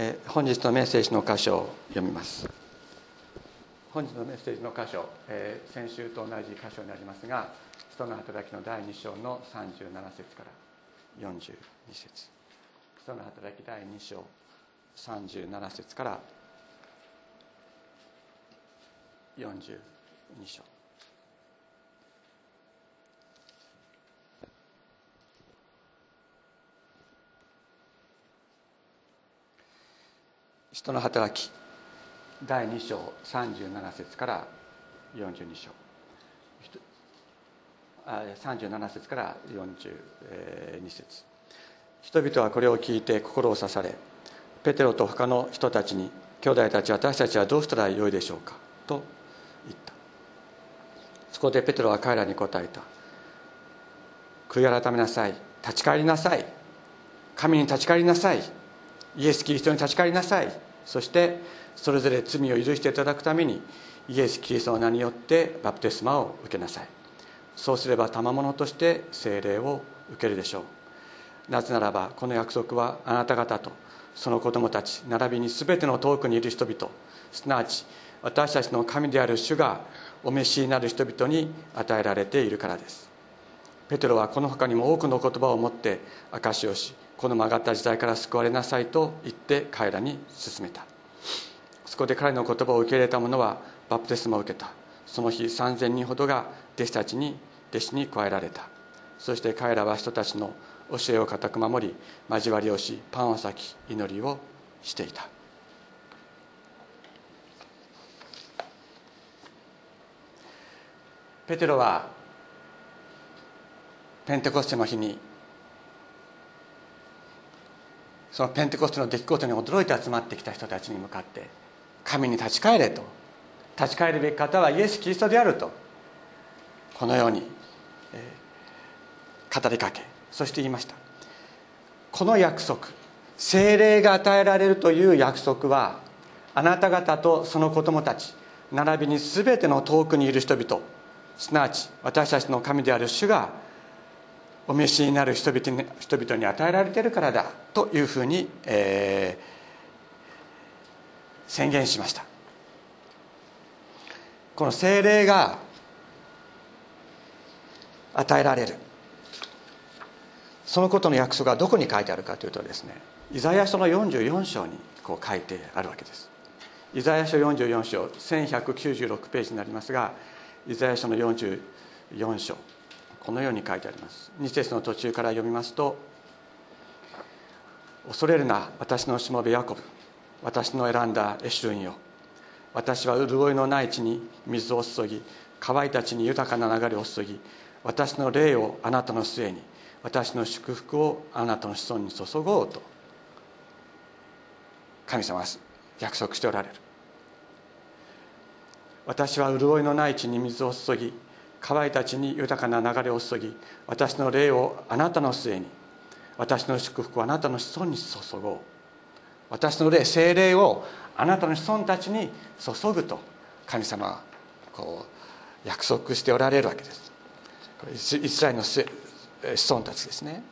えー本日のメッセージの箇所を読みます。本日のメッセージの箇所、えー先週と同じ箇所になりますが人の働きの第2章の37節から42節。人の働き第2章37節から42章。人の働き。第2章37節から42章。37節から42節。人々はこれを聞いて心を刺されペテロと他の人たちに兄弟たち私たちはどうしたらよいでしょうか？と言った。そこでペテロは彼らに答えた。悔い改めなさい。立ち返りなさい。神に立ち返りなさい。イエス・キリストに立ち返りなさい。そしてそれぞれ罪を許していただくためにイエス・キリストの名によってバプテスマを受けなさい。そうすれば賜物として聖霊を受けるでしょう。なぜならばこの約束はあなた方とその子供たち並びに全ての遠くにいる人々すなわち私たちの神である主がお召しになる人々に与えられているからです。ペテロはこの他にも多くの言葉を持って証しをしこの曲がった時代から救われなさいと言って彼らに勧めた。そこで彼の言葉を受け入れた者はバプテスマを受けた。その日3000人ほどが弟子たちに弟子に加えられた。そして彼らは人たちの教えを固く守り交わりをしパンを裂き祈りをしていた。ペテロはペンテコステの日にそのペンテコステの出来事に驚いて集まってきた人たちに向かって神に立ち返れと。立ち返るべき方はイエス・キリストであると。このように、えー語りかけそして言いました。この約束精霊が与えられるという約束はあなた方とその子供たち並びに全ての遠くにいる人々すなわち私たちの神である主がお召しになる人々に人々に与えられているからだというふうに、えー宣言しました。この精霊が与えられる。そのことの約束はどこに書いてあるかというとですねイザヤ書の44章にこう書いてあるわけです。イザヤ書44章1196ページになりますがイザヤ書の44章このように書いてあります。2節の途中から読みますと「恐れるな私のしもべヤコブ。私の選んだエシュンよ。私は潤いのない地に水を注ぎ乾いた地に豊かな流れを注ぎ私の霊をあなたの末に私の祝福をあなたの子孫に注ごうと。神様は約束しておられる。私は潤いのない地に水を注ぎ乾いた地に豊かな流れを注ぎ私の霊をあなたの末に私の祝福をあなたの子孫に注ごう。私の霊精霊をあなたの子孫たちに注ぐと神様はこう約束しておられるわけです。イスラエルの子孫たちですね。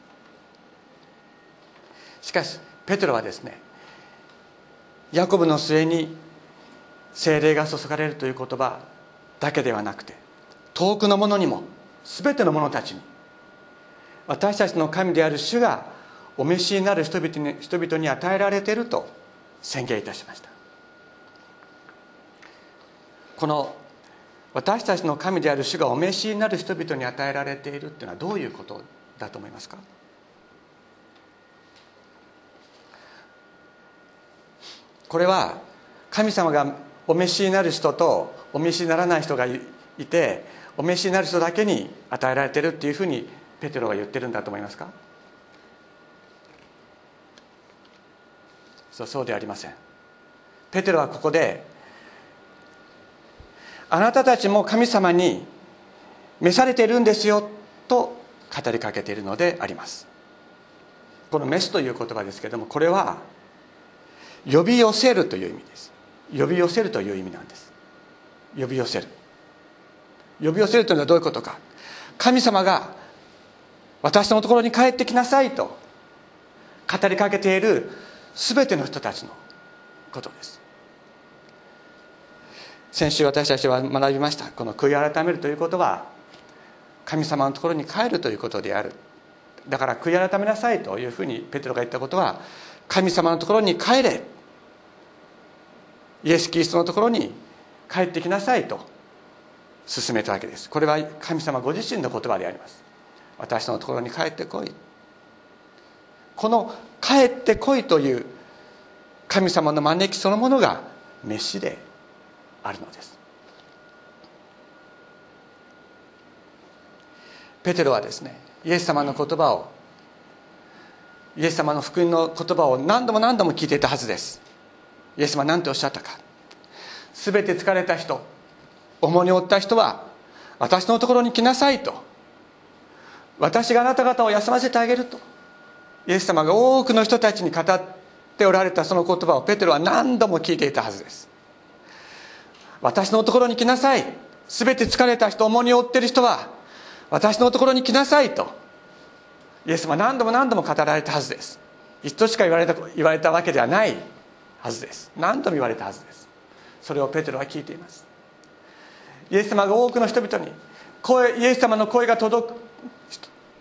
しかしペテロはですねヤコブの末に精霊が注がれるという言葉だけではなくて遠くの者にも全ての者たちに。私たちの神である主がお召しになる人々に人々に与えられていると宣言いたしました。この私たちの神である主がお召しになる人々に与えられているっていうのはどういうことだと思いますか？これは神様がお召しになる人とお召しにならない人がいてお召しになる人だけに与えられているっていうふうにペテロが言ってるんだと思いますか？そうそうではありません。ペテロはここであなたたちも神様に召されているんですよと語りかけているのであります。この「召す」という言葉ですけれどもこれは呼び寄せるという意味です。呼び寄せるという意味なんです。呼び寄せる。呼び寄せるというのはどういうことか。神様が私のところに帰ってきなさいと語りかけている全ての人たちのことです。先週私たちは学びましたこの悔い改めるということは神様のところに帰るということである。だから悔い改めなさいというふうにペテロが言ったことは神様のところに帰れ。イエス・キリストのところに帰ってきなさいと。進めたわけです。これは神様ご自身の言葉であります。私のところに帰ってこい。この「帰ってこい」という神様の招きそのものが飯であるのです。ペテロはですねイエス様の言葉をイエス様の福音の言葉を何度も何度も聞いていたはずです。イエス様は何ておっしゃったか。全て疲れた人。重荷を負った人は私のところに来なさいと。私があなた方を休ませてあげると。イエス様が多くの人たちに語っておられたその言葉をペテロは何度も聞いていたはずです。私のところに来なさい。全て疲れた人重荷を負っている人は私のところに来なさいと。イエス様は何度も何度も語られたはずです。一度しか言われた言われたわけではないはずです。何度も言われたはずです。それをペテロは聞いています。イエス様が多くの人々に声イエス様の声が届く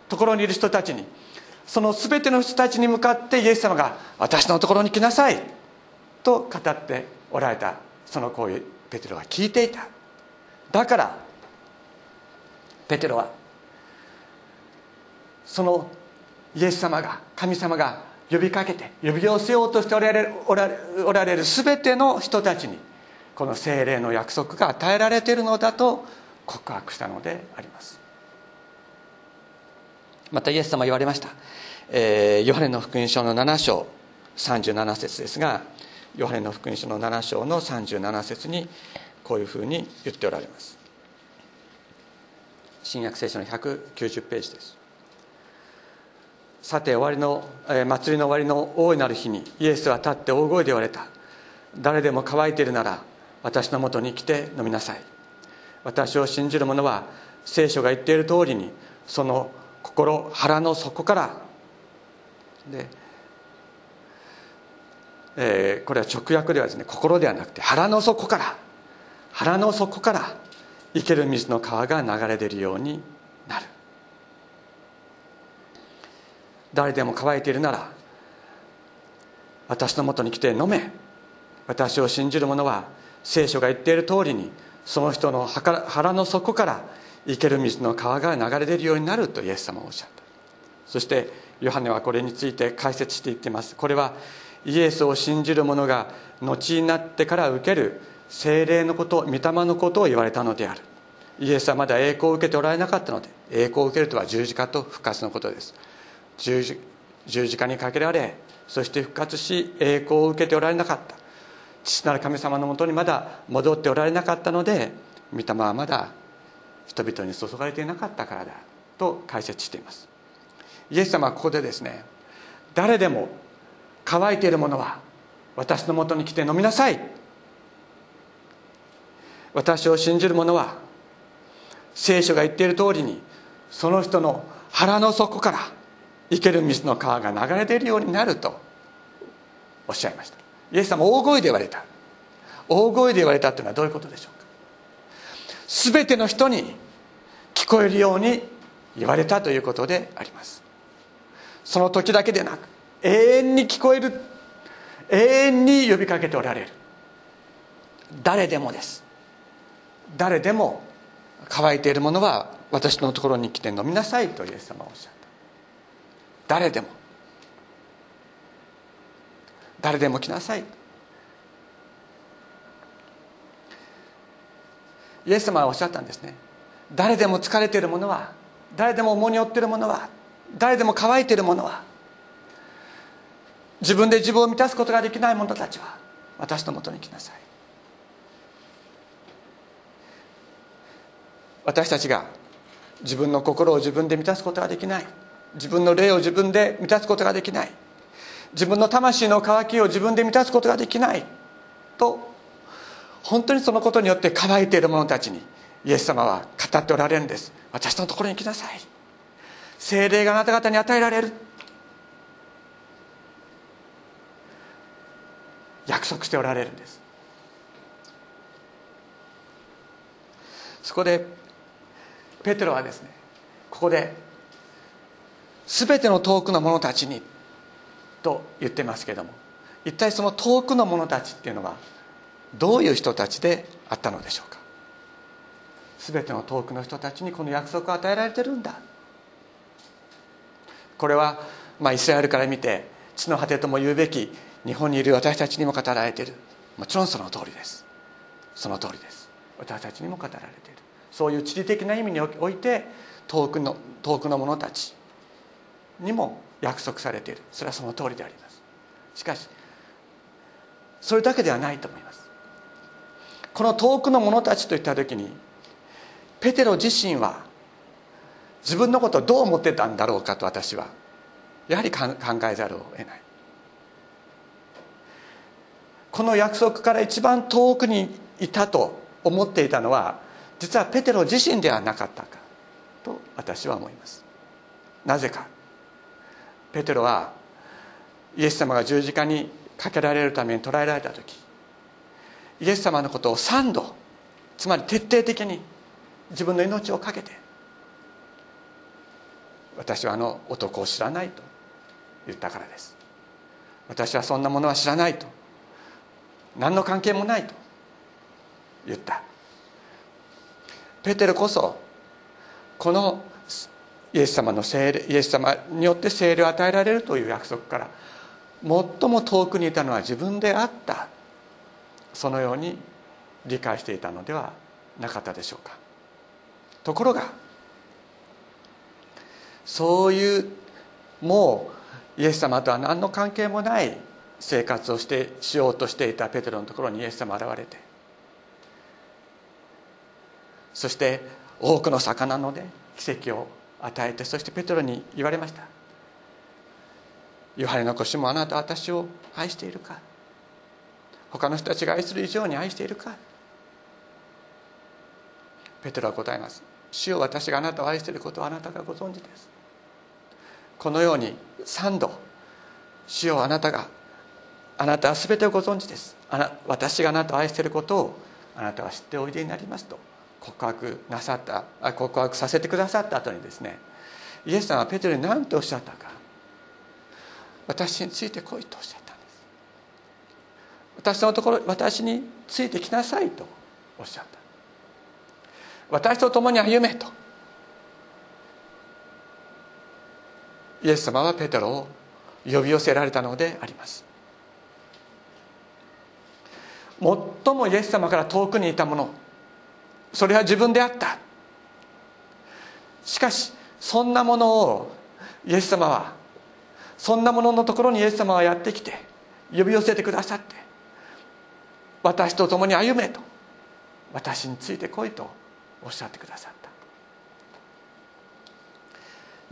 ところにいる人たちにその全ての人たちに向かってイエス様が「私のところに来なさい」と語っておられた。その声ペテロは聞いていた。だからペテロはそのイエス様が神様が呼びかけて呼び寄せようとしておられるおられおられる全ての人たちにこの精霊の約束が与えられているのだと告白したのであります。またイエス様言われました、えー、ヨハネの福音書の7章37節ですがヨハネの福音書の7章の37節にこういうふうに言っておられます。新約聖書の190ページです。さて終わりの、えー、祭りの終わりの大いなる日にイエスは立って大声で言われた。誰でも乾いているなら私のもとに来て飲みなさい。私を信じる者は聖書が言っている通りにその心腹の底からで、えー、これは直訳ではですね心ではなくて腹の底から腹の底から生ける水の川が流れ出るようになる。誰でも乾いているなら私のもとに来て飲め。私を信じる者は聖書が言っている通りにその人の腹の底から生ける水の川が流れ出るようになるとイエス様はおっしゃった。そしてヨハネはこれについて解説していっています。これはイエスを信じる者が後になってから受ける精霊のこと御霊のことを言われたのである。イエスはまだ栄光を受けておられなかったので栄光を受けるとは十字架と復活のことです。十字十字架にかけられそして復活し栄光を受けておられなかった。父なる神様のもとにまだ戻っておられなかったので御霊はまだ人々に注がれていなかったからだと解説しています。イエス様はここでですね誰でも乾いているものは私のもとに来て飲みなさい。私を信じる者は聖書が言っている通りにその人の腹の底から生ける水の川が流れ出るようになるとおっしゃいました。イエス様大声で言われた。大声で言われたというのはどういうことでしょうか？全ての人に聞こえるように言われたということであります。その時だけでなく永遠に聞こえる永遠に呼びかけておられる。誰でもです。誰でも乾いているものは私のところに来て飲みなさいとイエス様はおっしゃった。誰でも。誰でも来なさい。イエス様はおっしゃったんですね。誰でも疲れている者は誰でも重荷を負っている者は誰でも乾いている者は自分で自分を満たすことができない者たちは私のもとに来なさい。私たちが自分の心を自分で満たすことができない自分の霊を自分で満たすことができない自分の魂の渇きを自分で満たすことができない。と本当にそのことによって乾いている者たちにイエス様は語っておられるんです。私のところに来なさい。精霊があなた方に与えられる。約束しておられるんです。そこでペテロはですねここで全ての遠くの者たちにと言ってますけども一体その遠くの者たちっていうのはどういう人たちであったのでしょうか。全ての遠くの人たちにこの約束を与えられてるんだ。これは、まあ、イスラエルから見て地の果てとも言うべき日本にいる私たちにも語られている。もちろんその通りです。その通りです。私たちにも語られている。そういう地理的な意味において遠くの遠くの者たちにも約束されている。それはその通りであります。しかしそれだけではないと思います。この遠くの者たちといった時にペテロ自身は自分のことをどう思ってたんだろうかと私はやはり考えざるを得ない。この約束から一番遠くにいたと思っていたのは実はペテロ自身ではなかったかと私は思います。なぜか。ペテロはイエス様が十字架にかけられるために捕らえられた時イエス様のことを3度つまり徹底的に自分の命を懸けて私はあの男を知らないと言ったからです。私はそんなものは知らないと何の関係もないと言った。ペテロこそこのイエス様の聖霊イエス様によって聖霊を与えられるという約束から最も遠くにいたのは自分であった。そのように理解していたのではなかったでしょうか。ところがそういうもうイエス様とは何の関係もない生活をしてしようとしていたペテロのところにイエス様現れてそして多くの魚のね奇跡を与えてそしてペテロに言われました「ヨハネの子しもあなたは私を愛しているか？他の人たちが愛する以上に愛しているか?」ペテロは答えます「主よ私があなたを愛していることをあなたがご存知です」このように3度「主よあなたがあなたは全てをご存知です。あな私があなたを愛していることをあなたは知っておいでになりますと。告白なさった告白させてくださった後にですねイエス様はペテロに何ておっしゃったか私についてこいとおっしゃったんです。私のところ私についてきなさいとおっしゃった。私と共に歩めと。イエス様はペテロを呼び寄せられたのであります。最もイエス様から遠くにいたものそれは自分であった。しかしそんなものをイエス様はそんなもののところにイエス様はやってきて呼び寄せてくださって私と共に歩めと私についてこいとおっしゃってくださった。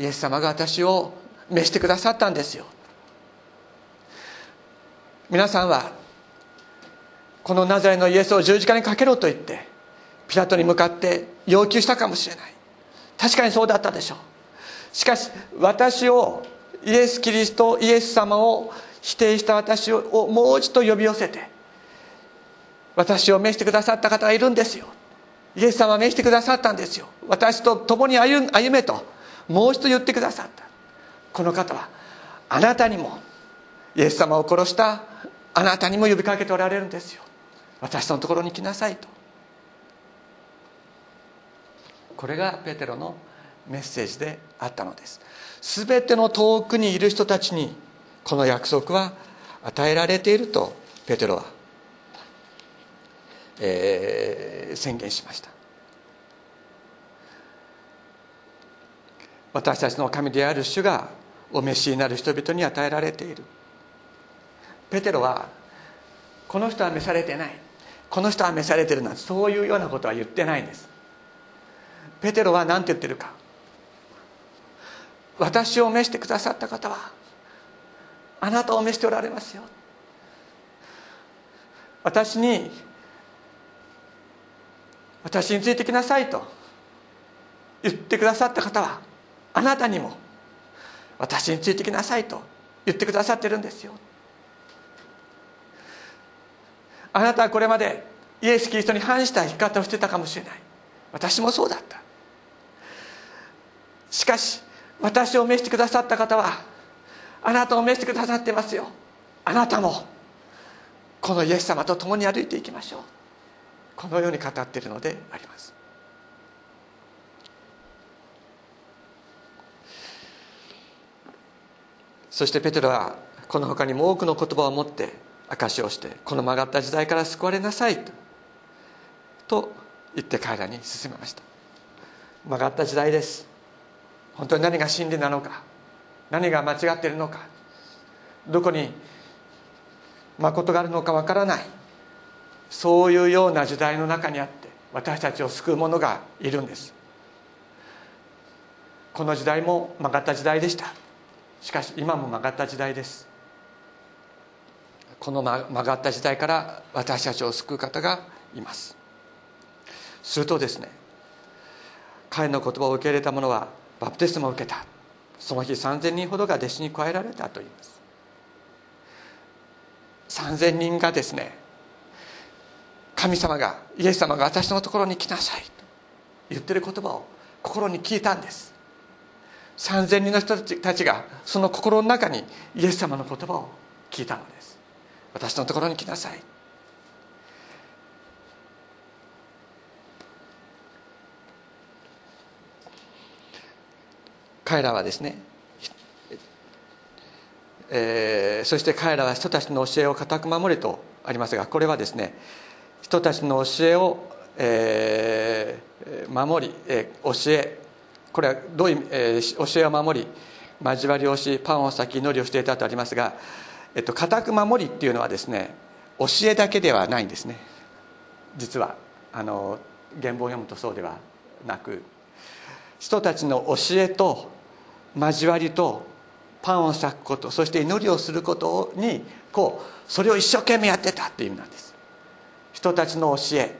イエス様が私を召してくださったんですよ。皆さんはこのナザレのイエスを十字架にかけろと言ってピラトに向かって要求したかもしれない。確かにそうだったでしょう。しかし私をイエス・キリストイエス様を否定した私をもう一度呼び寄せて私を召してくださった方がいるんですよ。イエス様は召してくださったんですよ。私と共に歩歩めともう一度言ってくださった。この方はあなたにもイエス様を殺したあなたにも呼びかけておられるんですよ。私のところに来なさいと。これがペテロのメッセージであったのです。全ての遠くにいる人たちにこの約束は与えられているとペテロは、えー、宣言しました。私たちの神である主がお召しになる人々に与えられている。ペテロはこの人は召されてない。この人は召されてるなんてそういうようなことは言ってないんです。ペテロは何て言ってるか。私を召してくださった方はあなたを召しておられますよ。私に私についてきなさいと言ってくださった方はあなたにも私についてきなさいと言ってくださってるんですよ。あなたはこれまでイエス・キリストに反した生き方をしてたかもしれない。私もそうだった。しかし私を召してくださった方はあなたを召してくださってますよ。あなたもこのイエス様と共に歩いていきましょう。このように語っているのであります。そしてペテロはこの他にも多くの言葉を持って証しをしてこの曲がった時代から救われなさいとと言って彼らに進めました。曲がった時代です。本当に何が真理なのか何が間違っているのかどこに誠があるのかわからないそういうような時代の中にあって私たちを救う者がいるんです。この時代も曲がった時代でした。しかし今も曲がった時代です。この曲がった時代から私たちを救う方がいます。するとですね彼の言葉を受け入れた者はバプテスマを受けた。その日3000人ほどが弟子に加えられたと言います。3000人がですね神様がイエス様が私のところに来なさいと言ってる言葉を心に聞いたんです。3000人の人たちがその心の中にイエス様の言葉を聞いたのです。私のところに来なさい。彼らはですね、えー、そして彼らは人たちの教えを固く守れとありますがこれはですね人たちの教えを、えー、守り、えー、教えこれはどういう、えー、教えを守り交わりをしパンを裂き祈りをしていたとありますが、えっと、固く守りっていうのはですね教えだけではないんですね。実はあの原文を読むとそうではなく人たちの教えと交わりとパンを裂くことそして祈りをすることにこうそれを一生懸命やってたっていう意味なんです。人たちの教え。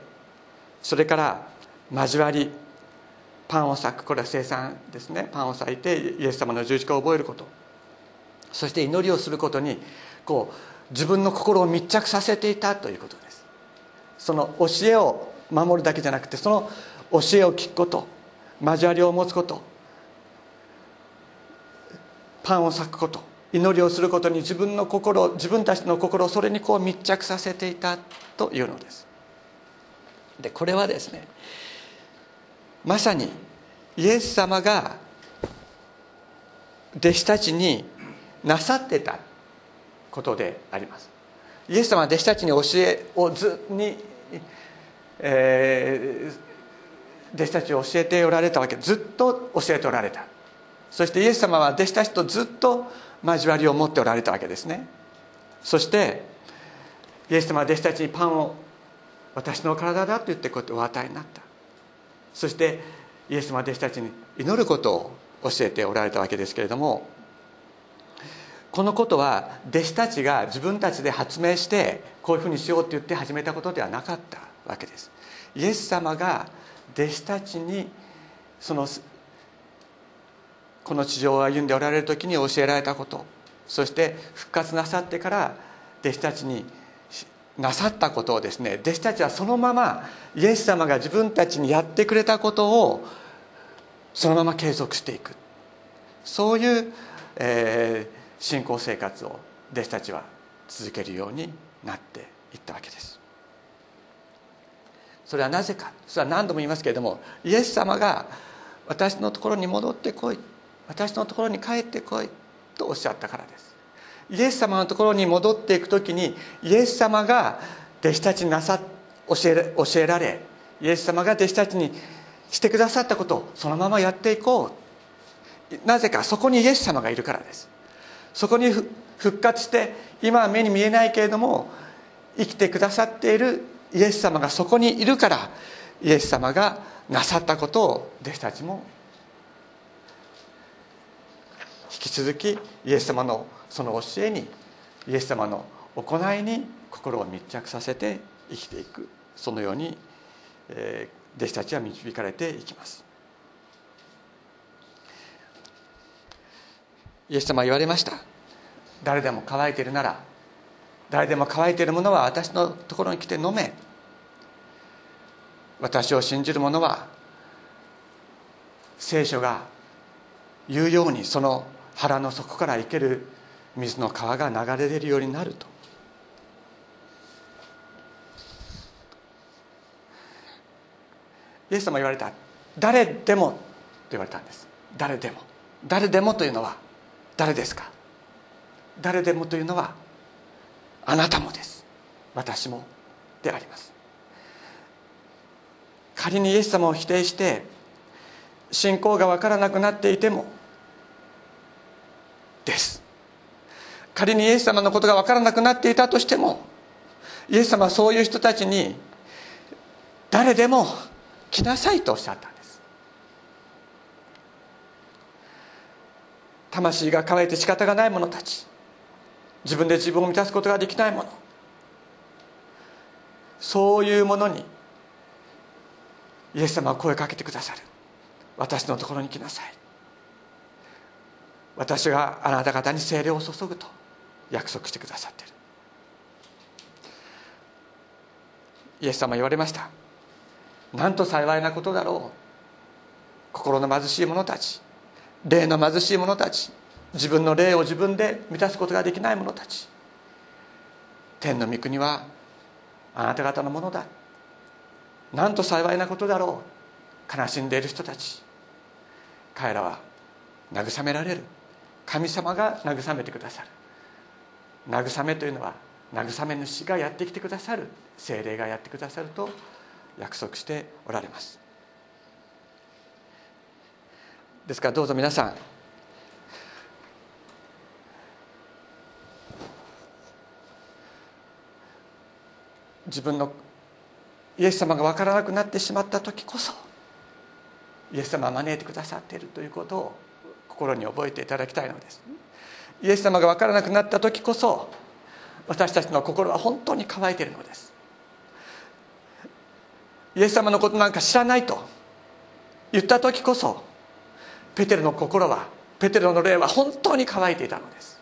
それから交わりパンを裂くこれは生産ですね。パンを裂いてイエス様の十字架を覚えること。そして祈りをすることにこう自分の心を密着させていたということです。その教えを守るだけじゃなくてその教えを聞くこと交わりを持つことパンを裂くこと祈りをすることに自分の心自分たちの心をそれにこう密着させていたというのです。でこれはですねまさにイエス様が弟子たちになさってたことであります。イエス様は弟子たちに教えをずに、えー、弟子たちを教えておられたわけずっと教えておられた。そしてイエス様は弟子たちとずっと交わりを持っておられたわけですね。そしてイエス様は弟子たちにパンを私の体だと言ってこうやってお与えになった。そしてイエス様は弟子たちに祈ることを教えておられたわけですけれどもこのことは弟子たちが自分たちで発明してこういうふうにしようって言って始めたことではなかったわけです。イエス様が弟子たちにそのこの地上を歩んでおられる時に教えられたこと。そして復活なさってから弟子たちになさったことをですね弟子たちはそのままイエス様が自分たちにやってくれたことをそのまま継続していく。そういう、えー、信仰生活を弟子たちは続けるようになっていったわけです。それはなぜか。それは何度も言いますけれどもイエス様が私のところに戻ってこい。私のところに帰ってこいとおっしゃったからです。イエス様のところに戻っていく時にイエス様が弟子たちになさ教え教えられイエス様が弟子たちにしてくださったことをそのままやっていこう。なぜかそこにイエス様がいるからです。そこに復活して今は目に見えないけれども生きてくださっているイエス様がそこにいるからイエス様がなさったことを弟子たちもき続きイエス様のその教えにイエス様の行いに心を密着させて生きていくそのように、えー、弟子たちは導かれていきます。イエス様は言われました。誰でも乾いているなら誰でも乾いている者は私のところに来て飲め。私を信じる者は聖書が言うようにその腹の底から生ける水の川が流れ出るようになると。イエス様言われた誰でもと言われたんです。誰でも。誰でもというのは誰ですか？誰でもというのはあなたもです。私もであります。仮にイエス様を否定して信仰が分からなくなっていてもです。仮にイエス様のことが分からなくなっていたとしてもイエス様はそういう人たちに誰でも来なさいとおっしゃったんです。魂が乾いて仕方がない者たち自分で自分を満たすことができないものそういうものにイエス様は声をかけてくださる。私のところに来なさい。私があなた方に精霊を注ぐと約束してくださっている。イエス様言われました。なんと幸いなことだろう。心の貧しい者たち霊の貧しい者たち自分の霊を自分で満たすことができない者たち。天の御国はあなた方のものだ。なんと幸いなことだろう。悲しんでいる人たち。彼らは慰められる。神様が慰めてくださる。慰めというのは慰め主がやってきてくださる。精霊がやってくださると約束しておられます。ですからどうぞ皆さん自分のイエス様が分からなくなってしまった時こそイエス様は招いてくださっているということを心に覚えていただきたいのです。イエス様が分からなくなった時こそ私たちの心は本当に乾いているのです。イエス様のことなんか知らないと言った時こそペテロの心はペテロの霊は本当に乾いていたのです。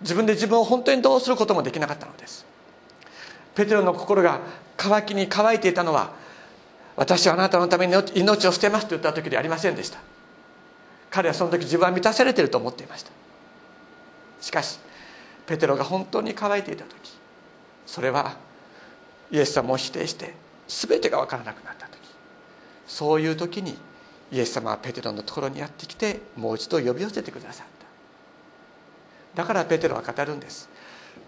自分で自分を本当にどうすることもできなかったのです。ペテロの心が乾きに乾いていたのは私はあなたのために命を捨てますと言った時ではありませんでした。彼はその時自分は満たされていると思っていました。しかしペテロが本当に乾いていた時それはイエス様を否定して全てが分からなくなった時そういう時にイエス様はペテロのところにやってきてもう一度呼び寄せてくださった。だからペテロは語るんです。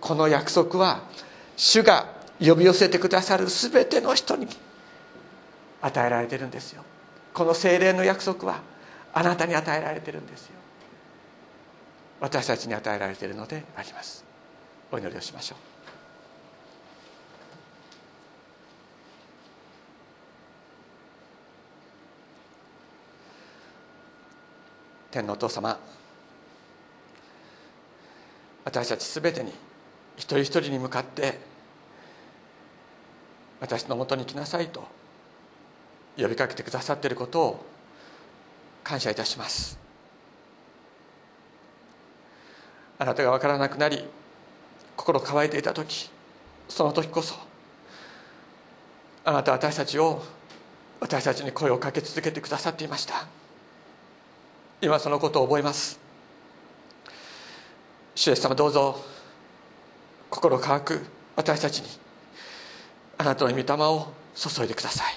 この約束は主が呼び寄せてくださる全ての人に与えられてるんですよ。この精霊の約束はあなたに与えられてるんですよ。私たちに与えられているのであります。お祈りをしましょう。天のお父様私たちすべてに一人一人に向かって私のもとに来なさいと呼びかけてくださっていることを感謝いたします。あなたが分からなくなり心乾いていた時その時こそあなたは私たちを私たちに声をかけ続けてくださっていました。今そのことを覚えます。主イエス様どうぞ心乾く私たちにあなたの御霊を注いでください。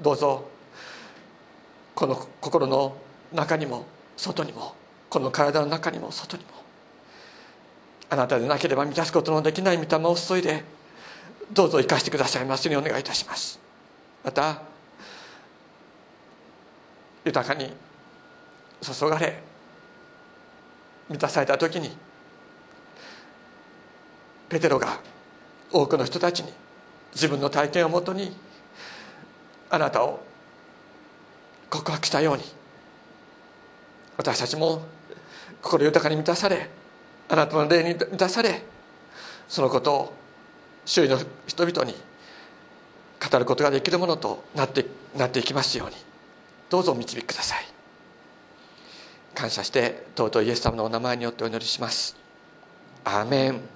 どうぞこの心の中にも外にもこの体の中にも外にも。あなたでなければ満たすことのできない御霊を注いでどうぞ生かしてくださいますようにお願いいたします。また豊かに注がれ満たされた時にペテロが多くの人たちに自分の体験をもとにあなたを告白したように。私たちも心豊かに満たされあなたの霊に満たされそのことを周囲の人々に語ることができるものとなってなっていきますように。どうぞお導きください。感謝して尊いイエス様のお名前によってお祈りします。アーメン。